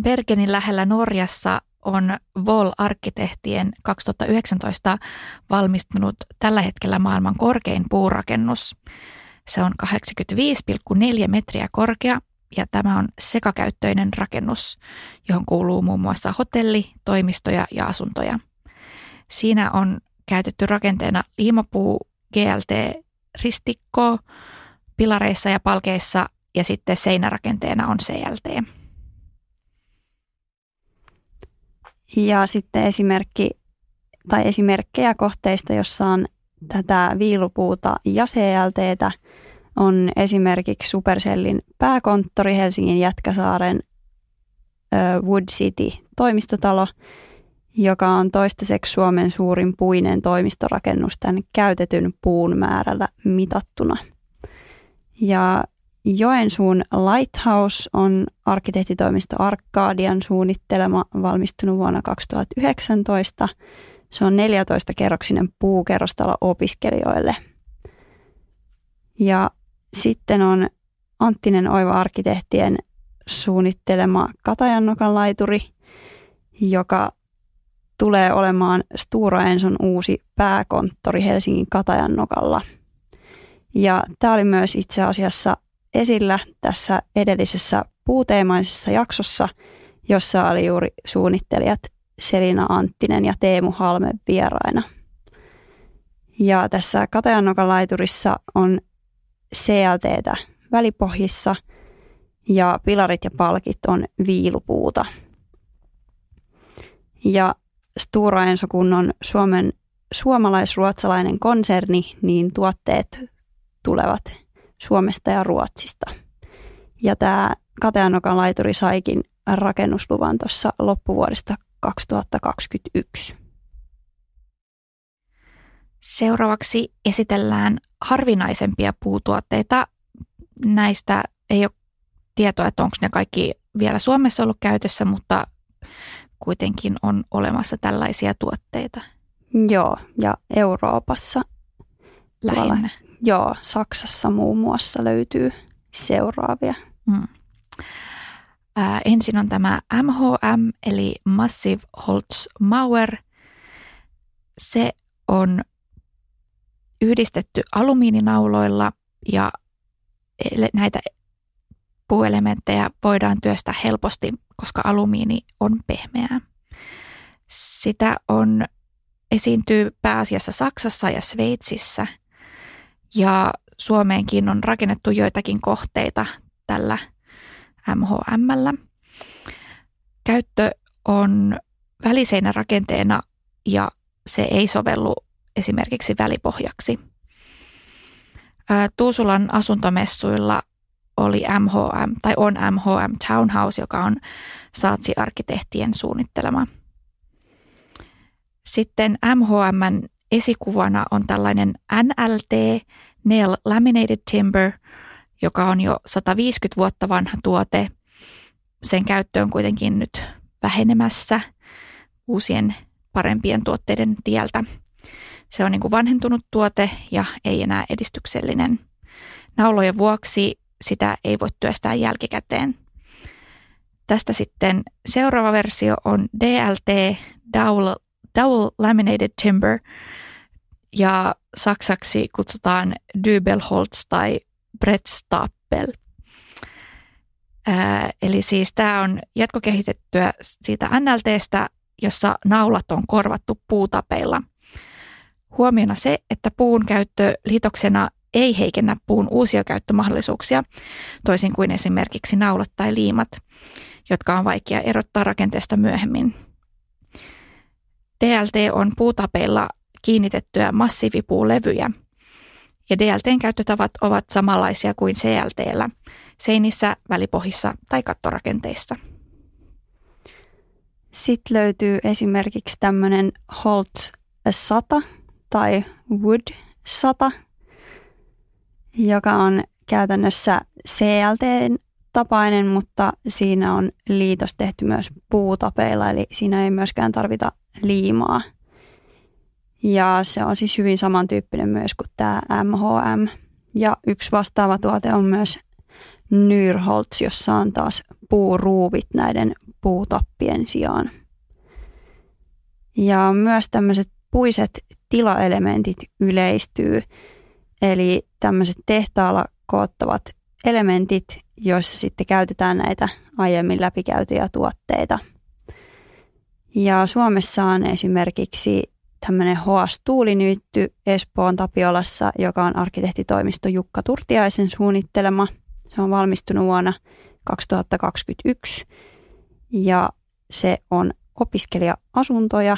Bergenin lähellä Norjassa on Vol-arkkitehtien 2019 valmistunut tällä hetkellä maailman korkein puurakennus. Se on 85,4 metriä korkea ja tämä on sekakäyttöinen rakennus, johon kuuluu muun muassa hotelli, toimistoja ja asuntoja. Siinä on käytetty rakenteena liimapuu, GLT, ristikko, pilareissa ja palkeissa ja sitten seinärakenteena on CLT. Ja sitten esimerkki tai esimerkkejä kohteista, jossa on tätä viilupuuta ja CLTtä, on esimerkiksi Supercellin pääkonttori Helsingin Jätkäsaaren Wood City toimistotalo, joka on toistaiseksi Suomen suurin puinen toimistorakennus tämän käytetyn puun määrällä mitattuna. Ja Joensuun Lighthouse on arkkitehtitoimisto Arkadian suunnittelema valmistunut vuonna 2019. Se on 14-kerroksinen puukerrostalo opiskelijoille. Ja sitten on Anttinen Oiva arkkitehtien suunnittelema Katajannokan laituri, joka tulee olemaan Stura Enson uusi pääkonttori Helsingin Katajannokalla. Ja tämä oli myös itse asiassa esillä tässä edellisessä puuteemaisessa jaksossa, jossa oli juuri suunnittelijat Selina Anttinen ja Teemu Halme vieraina. Ja tässä Katajannokan laiturissa on CLTtä välipohjissa ja pilarit ja palkit on viilupuuta. Ja Stura Enso, kun on Suomen suomalais-ruotsalainen konserni, niin tuotteet tulevat Suomesta ja Ruotsista. Ja tämä Kateanokan laituri saikin rakennusluvan tuossa loppuvuodesta 2021. Seuraavaksi esitellään harvinaisempia puutuotteita. Näistä ei ole tietoa, että onko ne kaikki vielä Suomessa ollut käytössä, mutta kuitenkin on olemassa tällaisia tuotteita. Joo, ja Euroopassa. Lähinnä. Tuolla, joo, Saksassa muun muassa löytyy seuraavia. Mm. Ää, ensin on tämä MHM, eli Massive Holz Mauer. Se on yhdistetty alumiininauloilla ja näitä puuelementtejä voidaan työstää helposti, koska alumiini on pehmeää. Sitä on, esiintyy pääasiassa Saksassa ja Sveitsissä ja Suomeenkin on rakennettu joitakin kohteita tällä MHMllä. Käyttö on väliseinä rakenteena ja se ei sovellu esimerkiksi välipohjaksi. Tuusulan asuntomessuilla oli MHM tai on MHM Townhouse, joka on Saatsi-arkkitehtien suunnittelema. Sitten MHMn esikuvana on tällainen NLT, Nail Laminated Timber, joka on jo 150 vuotta vanha tuote. Sen käyttö on kuitenkin nyt vähenemässä uusien parempien tuotteiden tieltä. Se on niin kuin vanhentunut tuote ja ei enää edistyksellinen. Naulojen vuoksi sitä ei voi työstää jälkikäteen. Tästä sitten seuraava versio on DLT, Dowel, Dowel Laminated Timber, ja saksaksi kutsutaan Dübelholz tai Brettstapel. Ää, eli siis tämä on jatkokehitettyä siitä NLTstä, jossa naulat on korvattu puutapeilla. Huomiona se, että puun käyttö liitoksena ei heikennä puun uusia käyttömahdollisuuksia, toisin kuin esimerkiksi naulat tai liimat, jotka on vaikea erottaa rakenteesta myöhemmin. DLT on puutapeilla kiinnitettyä massiivipuulevyjä, ja DLTn käyttötavat ovat samanlaisia kuin CLTllä, seinissä, välipohissa tai kattorakenteissa. Sitten löytyy esimerkiksi tämmöinen Holtz 100 tai Wood 100, joka on käytännössä CLTn tapainen, mutta siinä on liitos tehty myös puutapeilla, eli siinä ei myöskään tarvita liimaa. Ja se on siis hyvin samantyyppinen myös kuin tämä MHM. Ja yksi vastaava tuote on myös Nyrholz, jossa on taas puuruuvit näiden puutappien sijaan. Ja myös tämmöiset puiset tilaelementit yleistyy, eli tämmöiset tehtaalla koottavat elementit, joissa sitten käytetään näitä aiemmin läpikäytyjä tuotteita. Ja Suomessa on esimerkiksi tämmöinen Hoas Tuulinyytty Espoon Tapiolassa, joka on arkkitehtitoimisto Jukka Turtiaisen suunnittelema. Se on valmistunut vuonna 2021 ja se on opiskelija-asuntoja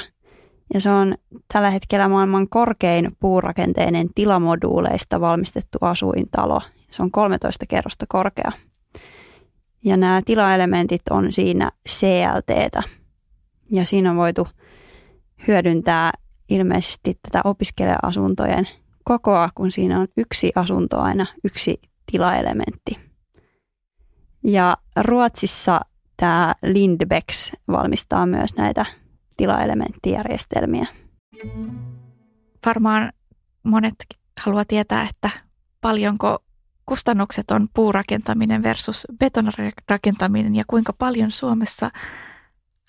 ja se on tällä hetkellä maailman korkein puurakenteinen tilamoduuleista valmistettu asuintalo. Se on 13 kerrosta korkea. Ja nämä tilaelementit on siinä CLTtä. Ja siinä on voitu hyödyntää ilmeisesti tätä opiskelija-asuntojen kokoa, kun siinä on yksi asunto aina, yksi tilaelementti. Ja Ruotsissa tämä Lindbecks valmistaa myös näitä tilaelementtijärjestelmiä. Varmaan monet haluaa tietää, että paljonko kustannukset on puurakentaminen versus betonirakentaminen ja kuinka paljon Suomessa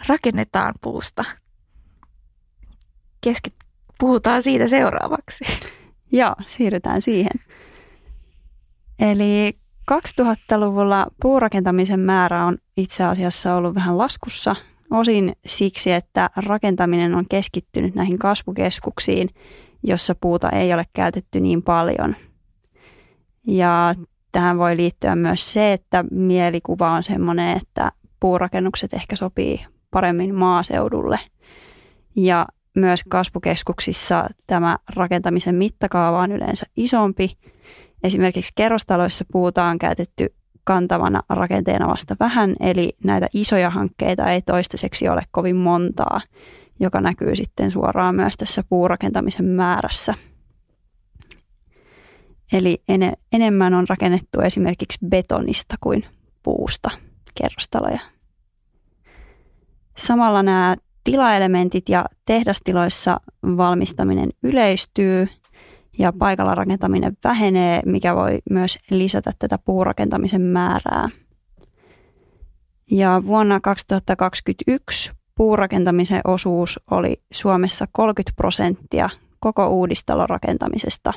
rakennetaan puusta keskit, puhutaan siitä seuraavaksi. [LAUGHS] Joo, siirrytään siihen. Eli 2000-luvulla puurakentamisen määrä on itse asiassa ollut vähän laskussa, osin siksi, että rakentaminen on keskittynyt näihin kasvukeskuksiin, jossa puuta ei ole käytetty niin paljon. Ja tähän voi liittyä myös se, että mielikuva on sellainen, että puurakennukset ehkä sopii paremmin maaseudulle. Ja myös kasvukeskuksissa tämä rakentamisen mittakaava on yleensä isompi. Esimerkiksi kerrostaloissa puuta on käytetty kantavana rakenteena vasta vähän, eli näitä isoja hankkeita ei toistaiseksi ole kovin montaa, joka näkyy sitten suoraan myös tässä puurakentamisen määrässä. Eli en, enemmän on rakennettu esimerkiksi betonista kuin puusta kerrostaloja. Samalla nämä tilaelementit ja tehdastiloissa valmistaminen yleistyy ja paikalla rakentaminen vähenee, mikä voi myös lisätä tätä puurakentamisen määrää. Ja vuonna 2021 puurakentamisen osuus oli Suomessa 30 prosenttia koko uudistalon rakentamisesta.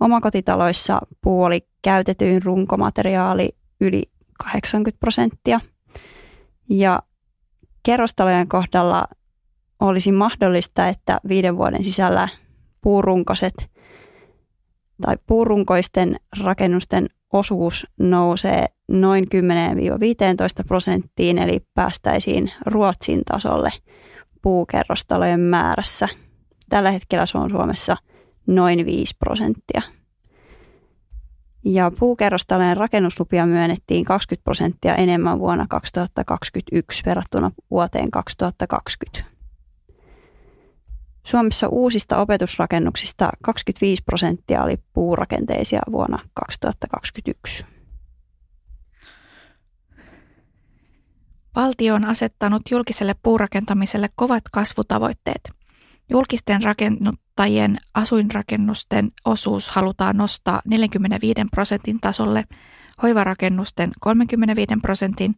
Omakotitaloissa puu oli käytetyin runkomateriaali yli 80 prosenttia ja kerrostalojen kohdalla olisi mahdollista, että viiden vuoden sisällä puurunkoset tai puurunkoisten rakennusten osuus nousee noin 10-15 prosenttiin, eli päästäisiin Ruotsin tasolle puukerrostalojen määrässä. Tällä hetkellä se on Suomessa noin 5 prosenttia. Ja puukerrostalojen rakennuslupia myönnettiin 20 prosenttia enemmän vuonna 2021 verrattuna vuoteen 2020. Suomessa uusista opetusrakennuksista 25 prosenttia oli puurakenteisia vuonna 2021. Valtio on asettanut julkiselle puurakentamiselle kovat kasvutavoitteet. Julkisten rakennuttajien asuinrakennusten osuus halutaan nostaa 45 prosentin tasolle, hoivarakennusten 35 prosentin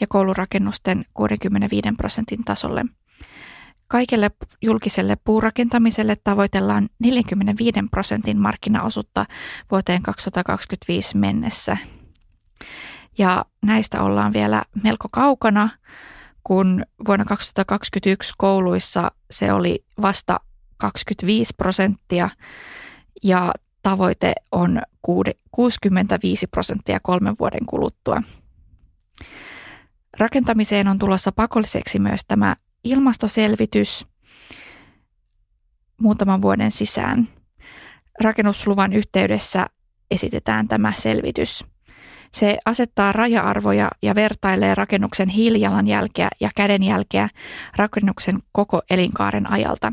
ja koulurakennusten 65 prosentin tasolle. Kaikelle julkiselle puurakentamiselle tavoitellaan 45 prosentin markkinaosuutta vuoteen 2025 mennessä. Ja näistä ollaan vielä melko kaukana, kun vuonna 2021 kouluissa se oli vasta 25 prosenttia ja tavoite on 65 prosenttia kolmen vuoden kuluttua. Rakentamiseen on tulossa pakolliseksi myös tämä ilmastoselvitys muutaman vuoden sisään. Rakennusluvan yhteydessä esitetään tämä selvitys. Se asettaa raja-arvoja ja vertailee rakennuksen hiilijalanjälkeä ja kädenjälkeä rakennuksen koko elinkaaren ajalta.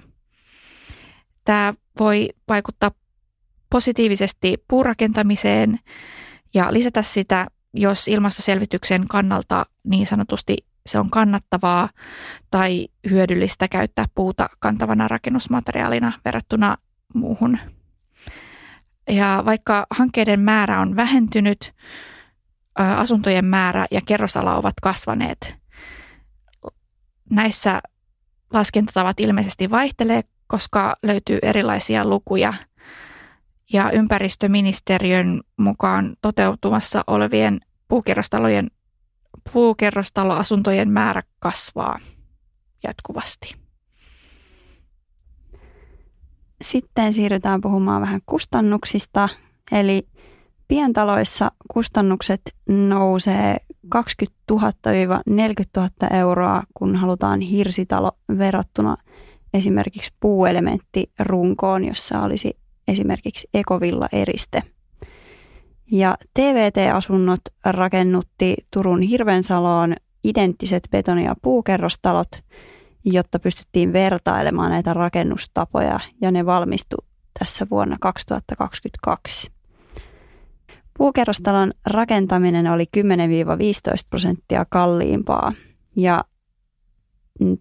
Tämä voi vaikuttaa positiivisesti puurakentamiseen ja lisätä sitä, jos ilmastoselvityksen kannalta niin sanotusti se on kannattavaa tai hyödyllistä käyttää puuta kantavana rakennusmateriaalina verrattuna muuhun. Ja vaikka hankkeiden määrä on vähentynyt, asuntojen määrä ja kerrosala ovat kasvaneet. Näissä laskentatavat ilmeisesti vaihtelee, koska löytyy erilaisia lukuja. Ja ympäristöministeriön mukaan toteutumassa olevien puukerrostalojen puukerrostaloasuntojen määrä kasvaa jatkuvasti. Sitten siirrytään puhumaan vähän kustannuksista. Eli pientaloissa kustannukset nousee 20 000-40 000 euroa, kun halutaan hirsitalo verrattuna esimerkiksi puuelementtirunkoon, jossa olisi esimerkiksi ekovilla eriste – ja TVT-asunnot rakennutti Turun Hirvensaloon identtiset betoni- ja puukerrostalot, jotta pystyttiin vertailemaan näitä rakennustapoja ja ne valmistu tässä vuonna 2022. Puukerrostalon rakentaminen oli 10-15 prosenttia kalliimpaa ja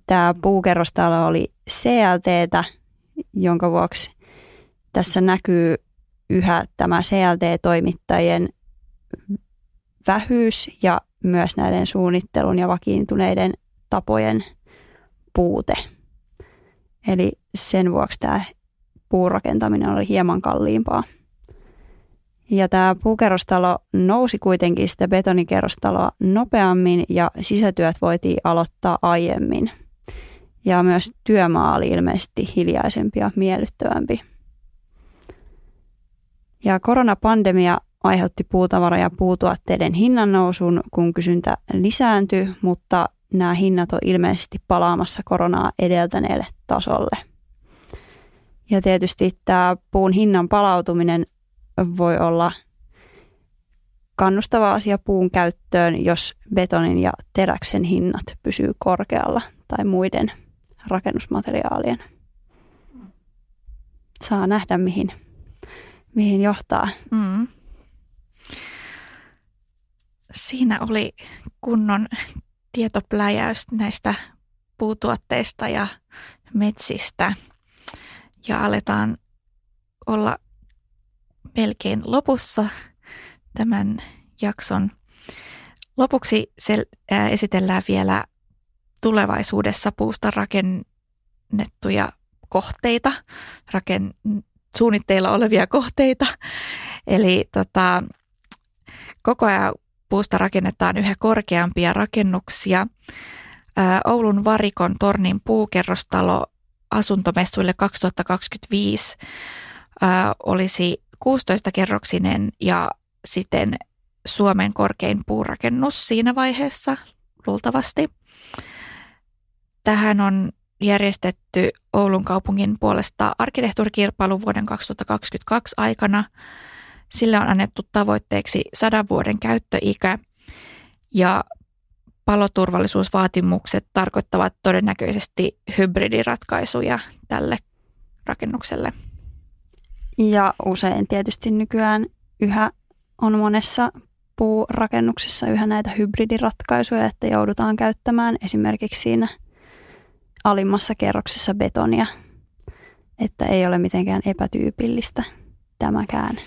tämä puukerrostalo oli CLT, jonka vuoksi tässä näkyy yhä tämä CLT-toimittajien vähyys ja myös näiden suunnittelun ja vakiintuneiden tapojen puute. Eli sen vuoksi tämä puurakentaminen oli hieman kalliimpaa. Ja tämä puukerrostalo nousi kuitenkin sitä betonikerrostaloa nopeammin ja sisätyöt voitiin aloittaa aiemmin. Ja myös työmaa oli ilmeisesti hiljaisempi ja miellyttävämpi. Ja koronapandemia aiheutti puutavara- ja puutuotteiden hinnan nousun, kun kysyntä lisääntyi, mutta nämä hinnat on ilmeisesti palaamassa koronaa edeltäneelle tasolle. Ja tietysti tämä puun hinnan palautuminen voi olla kannustava asia puun käyttöön, jos betonin ja teräksen hinnat pysyy korkealla tai muiden rakennusmateriaalien. Saa nähdä, mihin mihin johtaa. Mm. Siinä oli kunnon tietopläjäys näistä puutuotteista ja metsistä. Ja aletaan olla melkein lopussa tämän jakson. Lopuksi sel- äh, esitellään vielä tulevaisuudessa puusta rakennettuja kohteita, raken- suunnitteilla olevia kohteita. Eli tota, koko ajan puusta rakennetaan yhä korkeampia rakennuksia. Oulun Varikon tornin puukerrostalo asuntomessuille 2025 olisi 16-kerroksinen ja sitten Suomen korkein puurakennus siinä vaiheessa luultavasti. Tähän on järjestetty Oulun kaupungin puolesta arkkitehtuurikilpailu vuoden 2022 aikana. Sille on annettu tavoitteeksi sadan vuoden käyttöikä ja paloturvallisuusvaatimukset tarkoittavat todennäköisesti hybridiratkaisuja tälle rakennukselle. Ja usein tietysti nykyään yhä on monessa puurakennuksessa yhä näitä hybridiratkaisuja, että joudutaan käyttämään esimerkiksi siinä alimmassa kerroksessa betonia, että ei ole mitenkään epätyypillistä tämäkään.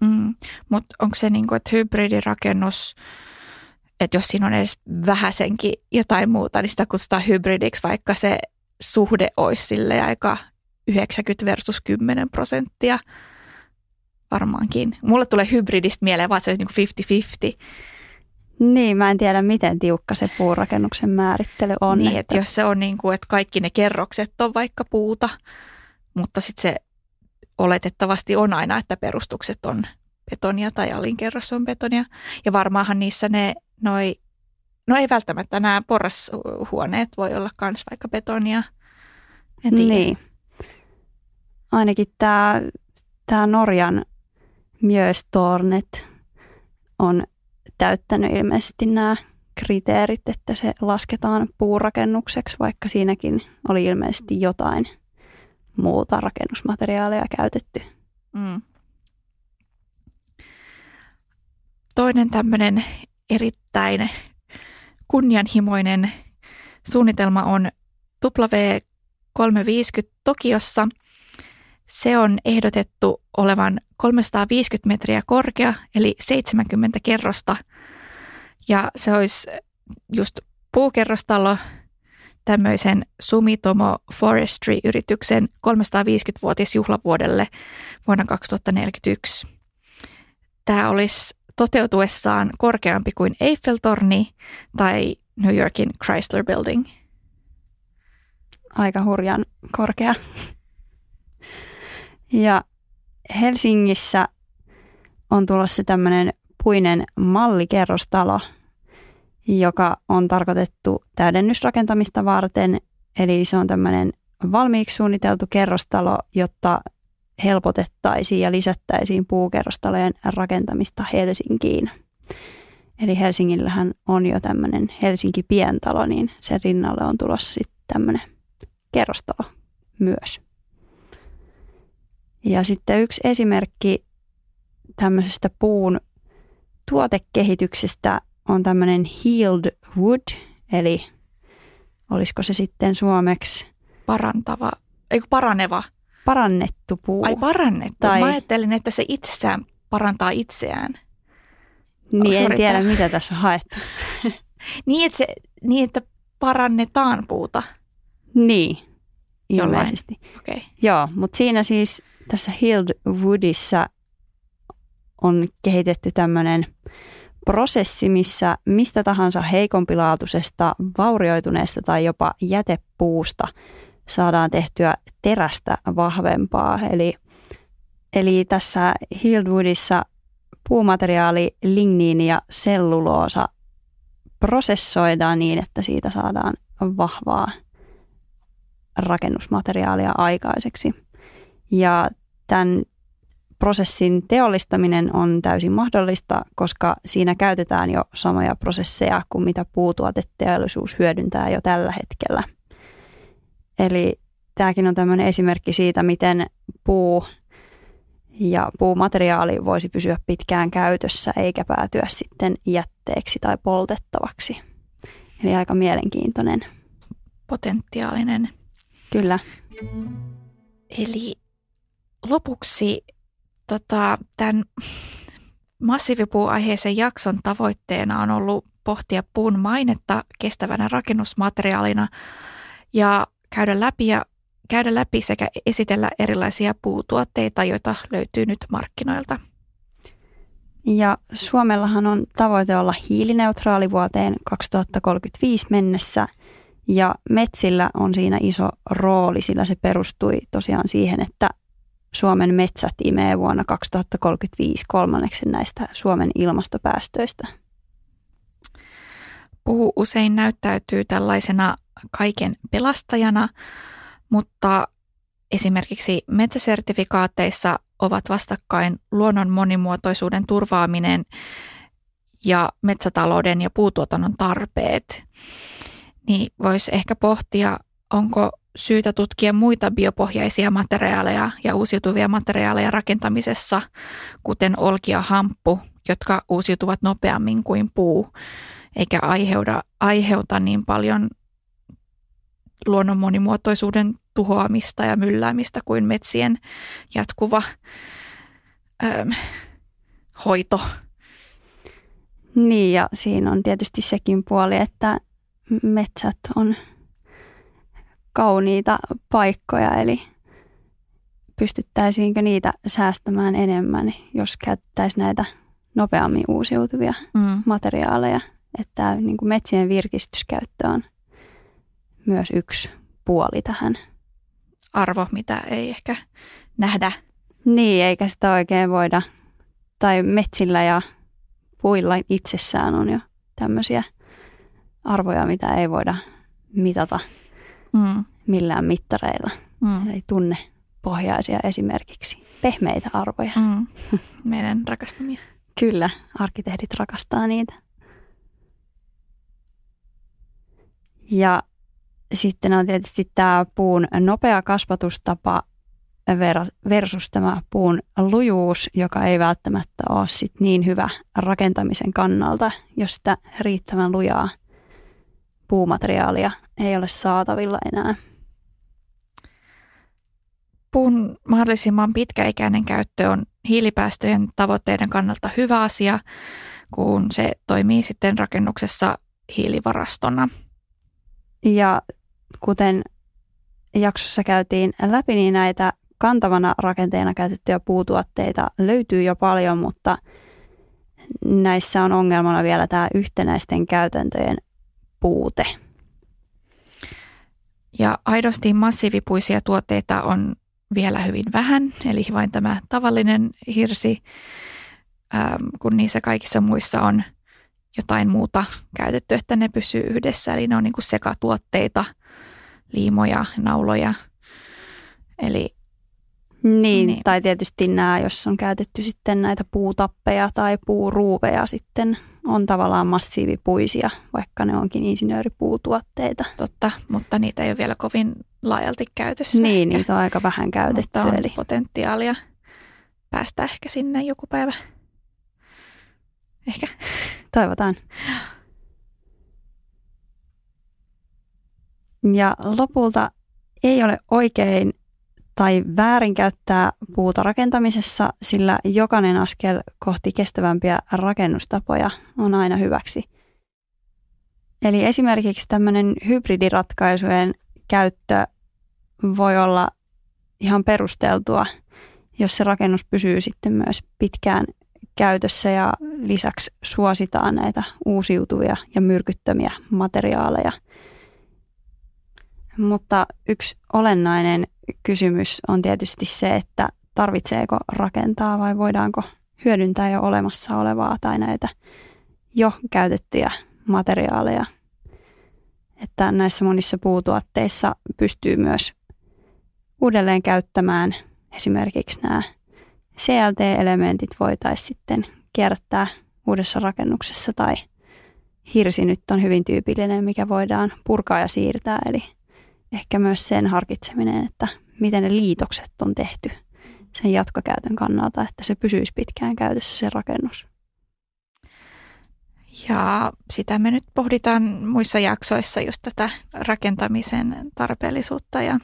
Mm, mutta onko se niin kuin, että hybridirakennus, että jos siinä on edes vähäsenkin jotain muuta, niin sitä kutsutaan hybridiksi, vaikka se suhde olisi sille aika 90 versus 10 prosenttia varmaankin. Mulle tulee hybridistä mieleen vaan, se olisi niin 50-50. Niin, mä en tiedä miten tiukka se puurakennuksen määrittely on. Niin, että, että jos se on niin kuin, että kaikki ne kerrokset on vaikka puuta, mutta sitten se oletettavasti on aina, että perustukset on betonia tai alinkerros on betonia. Ja varmaanhan niissä ne noi, no ei välttämättä nämä porrashuoneet voi olla myös vaikka betonia. En tiedä. Niin. Ainakin tämä, tämä Norjan Mjöstornet on täyttänyt ilmeisesti nämä kriteerit, että se lasketaan puurakennukseksi, vaikka siinäkin oli ilmeisesti jotain muuta rakennusmateriaalia käytetty. Mm. Toinen tämmöinen erittäin kunnianhimoinen suunnitelma on W350 Tokiossa. Se on ehdotettu olevan 350 metriä korkea, eli 70 kerrosta. Ja se olisi just puukerrostalo tämmöisen Sumitomo Forestry-yrityksen 350-vuotisjuhlavuodelle vuonna 2041. Tämä olisi toteutuessaan korkeampi kuin Eiffel-torni tai New Yorkin Chrysler Building. Aika hurjan korkea. Ja Helsingissä on tulossa tämmöinen puinen mallikerrostalo, joka on tarkoitettu täydennysrakentamista varten. Eli se on tämmöinen valmiiksi suunniteltu kerrostalo, jotta helpotettaisiin ja lisättäisiin puukerrostalojen rakentamista Helsinkiin. Eli Helsingillähän on jo tämmöinen Helsinki-pientalo, niin sen rinnalle on tulossa sitten tämmöinen kerrostalo myös. Ja sitten yksi esimerkki tämmöisestä puun tuotekehityksestä on tämmöinen healed wood, eli olisiko se sitten suomeksi parantava, eikö paraneva? Parannettu puu. Ai parannettu. Tai... Mä ajattelin, että se itsessään parantaa itseään. Niin, en tiedä, mitä tässä on haettu. [LAUGHS] niin, että se, niin, että parannetaan puuta. Niin, ilmeisesti. Okay. Joo, mutta siinä siis tässä Hild Woodissa on kehitetty tämmöinen prosessi, missä mistä tahansa heikompilaatuisesta, vaurioituneesta tai jopa jätepuusta saadaan tehtyä terästä vahvempaa. Eli, eli tässä Hildwoodissa puumateriaali, ligniini ja selluloosa prosessoidaan niin, että siitä saadaan vahvaa rakennusmateriaalia aikaiseksi. Ja tämän prosessin teollistaminen on täysin mahdollista, koska siinä käytetään jo samoja prosesseja kuin mitä puutuoteteollisuus hyödyntää jo tällä hetkellä. Eli tämäkin on tämmöinen esimerkki siitä, miten puu ja puumateriaali voisi pysyä pitkään käytössä eikä päätyä sitten jätteeksi tai poltettavaksi. Eli aika mielenkiintoinen. Potentiaalinen. Kyllä. Eli lopuksi tota, tämän massiivipuuaiheisen jakson tavoitteena on ollut pohtia puun mainetta kestävänä rakennusmateriaalina ja käydä läpi, ja, käydä läpi sekä esitellä erilaisia puutuotteita, joita löytyy nyt markkinoilta. Ja Suomellahan on tavoite olla hiilineutraali vuoteen 2035 mennessä ja metsillä on siinä iso rooli, sillä se perustui tosiaan siihen, että Suomen metsät imee vuonna 2035 kolmanneksen näistä Suomen ilmastopäästöistä. Puu usein näyttäytyy tällaisena kaiken pelastajana, mutta esimerkiksi metsäsertifikaateissa ovat vastakkain luonnon monimuotoisuuden turvaaminen ja metsätalouden ja puutuotannon tarpeet. Niin voisi ehkä pohtia, onko syytä tutkia muita biopohjaisia materiaaleja ja uusiutuvia materiaaleja rakentamisessa, kuten olki ja hamppu, jotka uusiutuvat nopeammin kuin puu, eikä aiheuta, aiheuta niin paljon luonnon monimuotoisuuden tuhoamista ja mylläämistä kuin metsien jatkuva ähm, hoito. Niin ja siinä on tietysti sekin puoli, että metsät on kauniita paikkoja, eli pystyttäisiinkö niitä säästämään enemmän, jos käyttäisiin näitä nopeammin uusiutuvia mm. materiaaleja. Että niin kuin metsien virkistyskäyttö on myös yksi puoli tähän. Arvo, mitä ei ehkä nähdä. Niin, eikä sitä oikein voida. Tai metsillä ja puilla itsessään on jo tämmöisiä arvoja, mitä ei voida mitata mm. millään mittareilla. Mm. Eli tunne pohjaisia esimerkiksi pehmeitä arvoja. Mm. Meidän rakastamia. Kyllä, arkkitehdit rakastaa niitä. Ja sitten on tietysti tämä puun nopea kasvatustapa versus tämä puun lujuus, joka ei välttämättä ole sit niin hyvä rakentamisen kannalta, jos sitä riittävän lujaa puumateriaalia ei ole saatavilla enää. Puun mahdollisimman pitkäikäinen käyttö on hiilipäästöjen tavoitteiden kannalta hyvä asia, kun se toimii sitten rakennuksessa hiilivarastona. Ja kuten jaksossa käytiin läpi, niin näitä kantavana rakenteena käytettyjä puutuotteita löytyy jo paljon, mutta näissä on ongelmana vielä tämä yhtenäisten käytäntöjen puute. Ja aidosti massiivipuisia tuotteita on vielä hyvin vähän, eli vain tämä tavallinen hirsi, kun niissä kaikissa muissa on jotain muuta käytetty, että ne pysyy yhdessä. Eli ne on niin kuin sekatuotteita, liimoja, nauloja. Eli niin, niin, tai tietysti nämä, jos on käytetty sitten näitä puutappeja tai puuruuveja sitten on tavallaan massiivipuisia, vaikka ne onkin insinööripuutuotteita. Totta, mutta niitä ei ole vielä kovin laajalti käytössä. Niin, ehkä. niitä on aika vähän käytetty. Mutta on eli... potentiaalia päästä ehkä sinne joku päivä. Ehkä. [LAUGHS] Toivotaan. Ja lopulta ei ole oikein tai väärinkäyttää puuta rakentamisessa, sillä jokainen askel kohti kestävämpiä rakennustapoja on aina hyväksi. Eli esimerkiksi tämmöinen hybridiratkaisujen käyttö voi olla ihan perusteltua, jos se rakennus pysyy sitten myös pitkään käytössä ja lisäksi suositaan näitä uusiutuvia ja myrkyttömiä materiaaleja. Mutta yksi olennainen kysymys on tietysti se, että tarvitseeko rakentaa vai voidaanko hyödyntää jo olemassa olevaa tai näitä jo käytettyjä materiaaleja. Että näissä monissa puutuotteissa pystyy myös uudelleen käyttämään esimerkiksi nämä CLT-elementit voitaisiin sitten kierrättää uudessa rakennuksessa tai hirsi nyt on hyvin tyypillinen, mikä voidaan purkaa ja siirtää, eli ehkä myös sen harkitseminen, että miten ne liitokset on tehty sen jatkokäytön kannalta, että se pysyisi pitkään käytössä se rakennus. Ja sitä me nyt pohditaan muissa jaksoissa just tätä rakentamisen tarpeellisuutta ja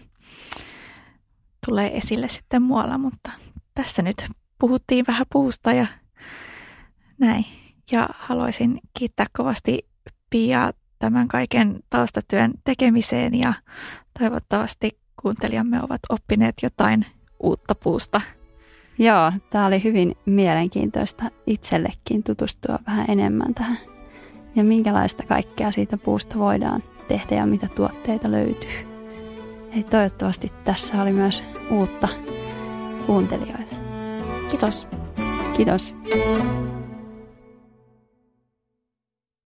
tulee esille sitten muualla, mutta tässä nyt puhuttiin vähän puusta ja näin. Ja haluaisin kiittää kovasti Pia tämän kaiken taustatyön tekemiseen ja toivottavasti kuuntelijamme ovat oppineet jotain uutta puusta. Joo, tämä oli hyvin mielenkiintoista itsellekin tutustua vähän enemmän tähän ja minkälaista kaikkea siitä puusta voidaan tehdä ja mitä tuotteita löytyy. Eli toivottavasti tässä oli myös uutta kuuntelijoille. Kiitos. Kiitos.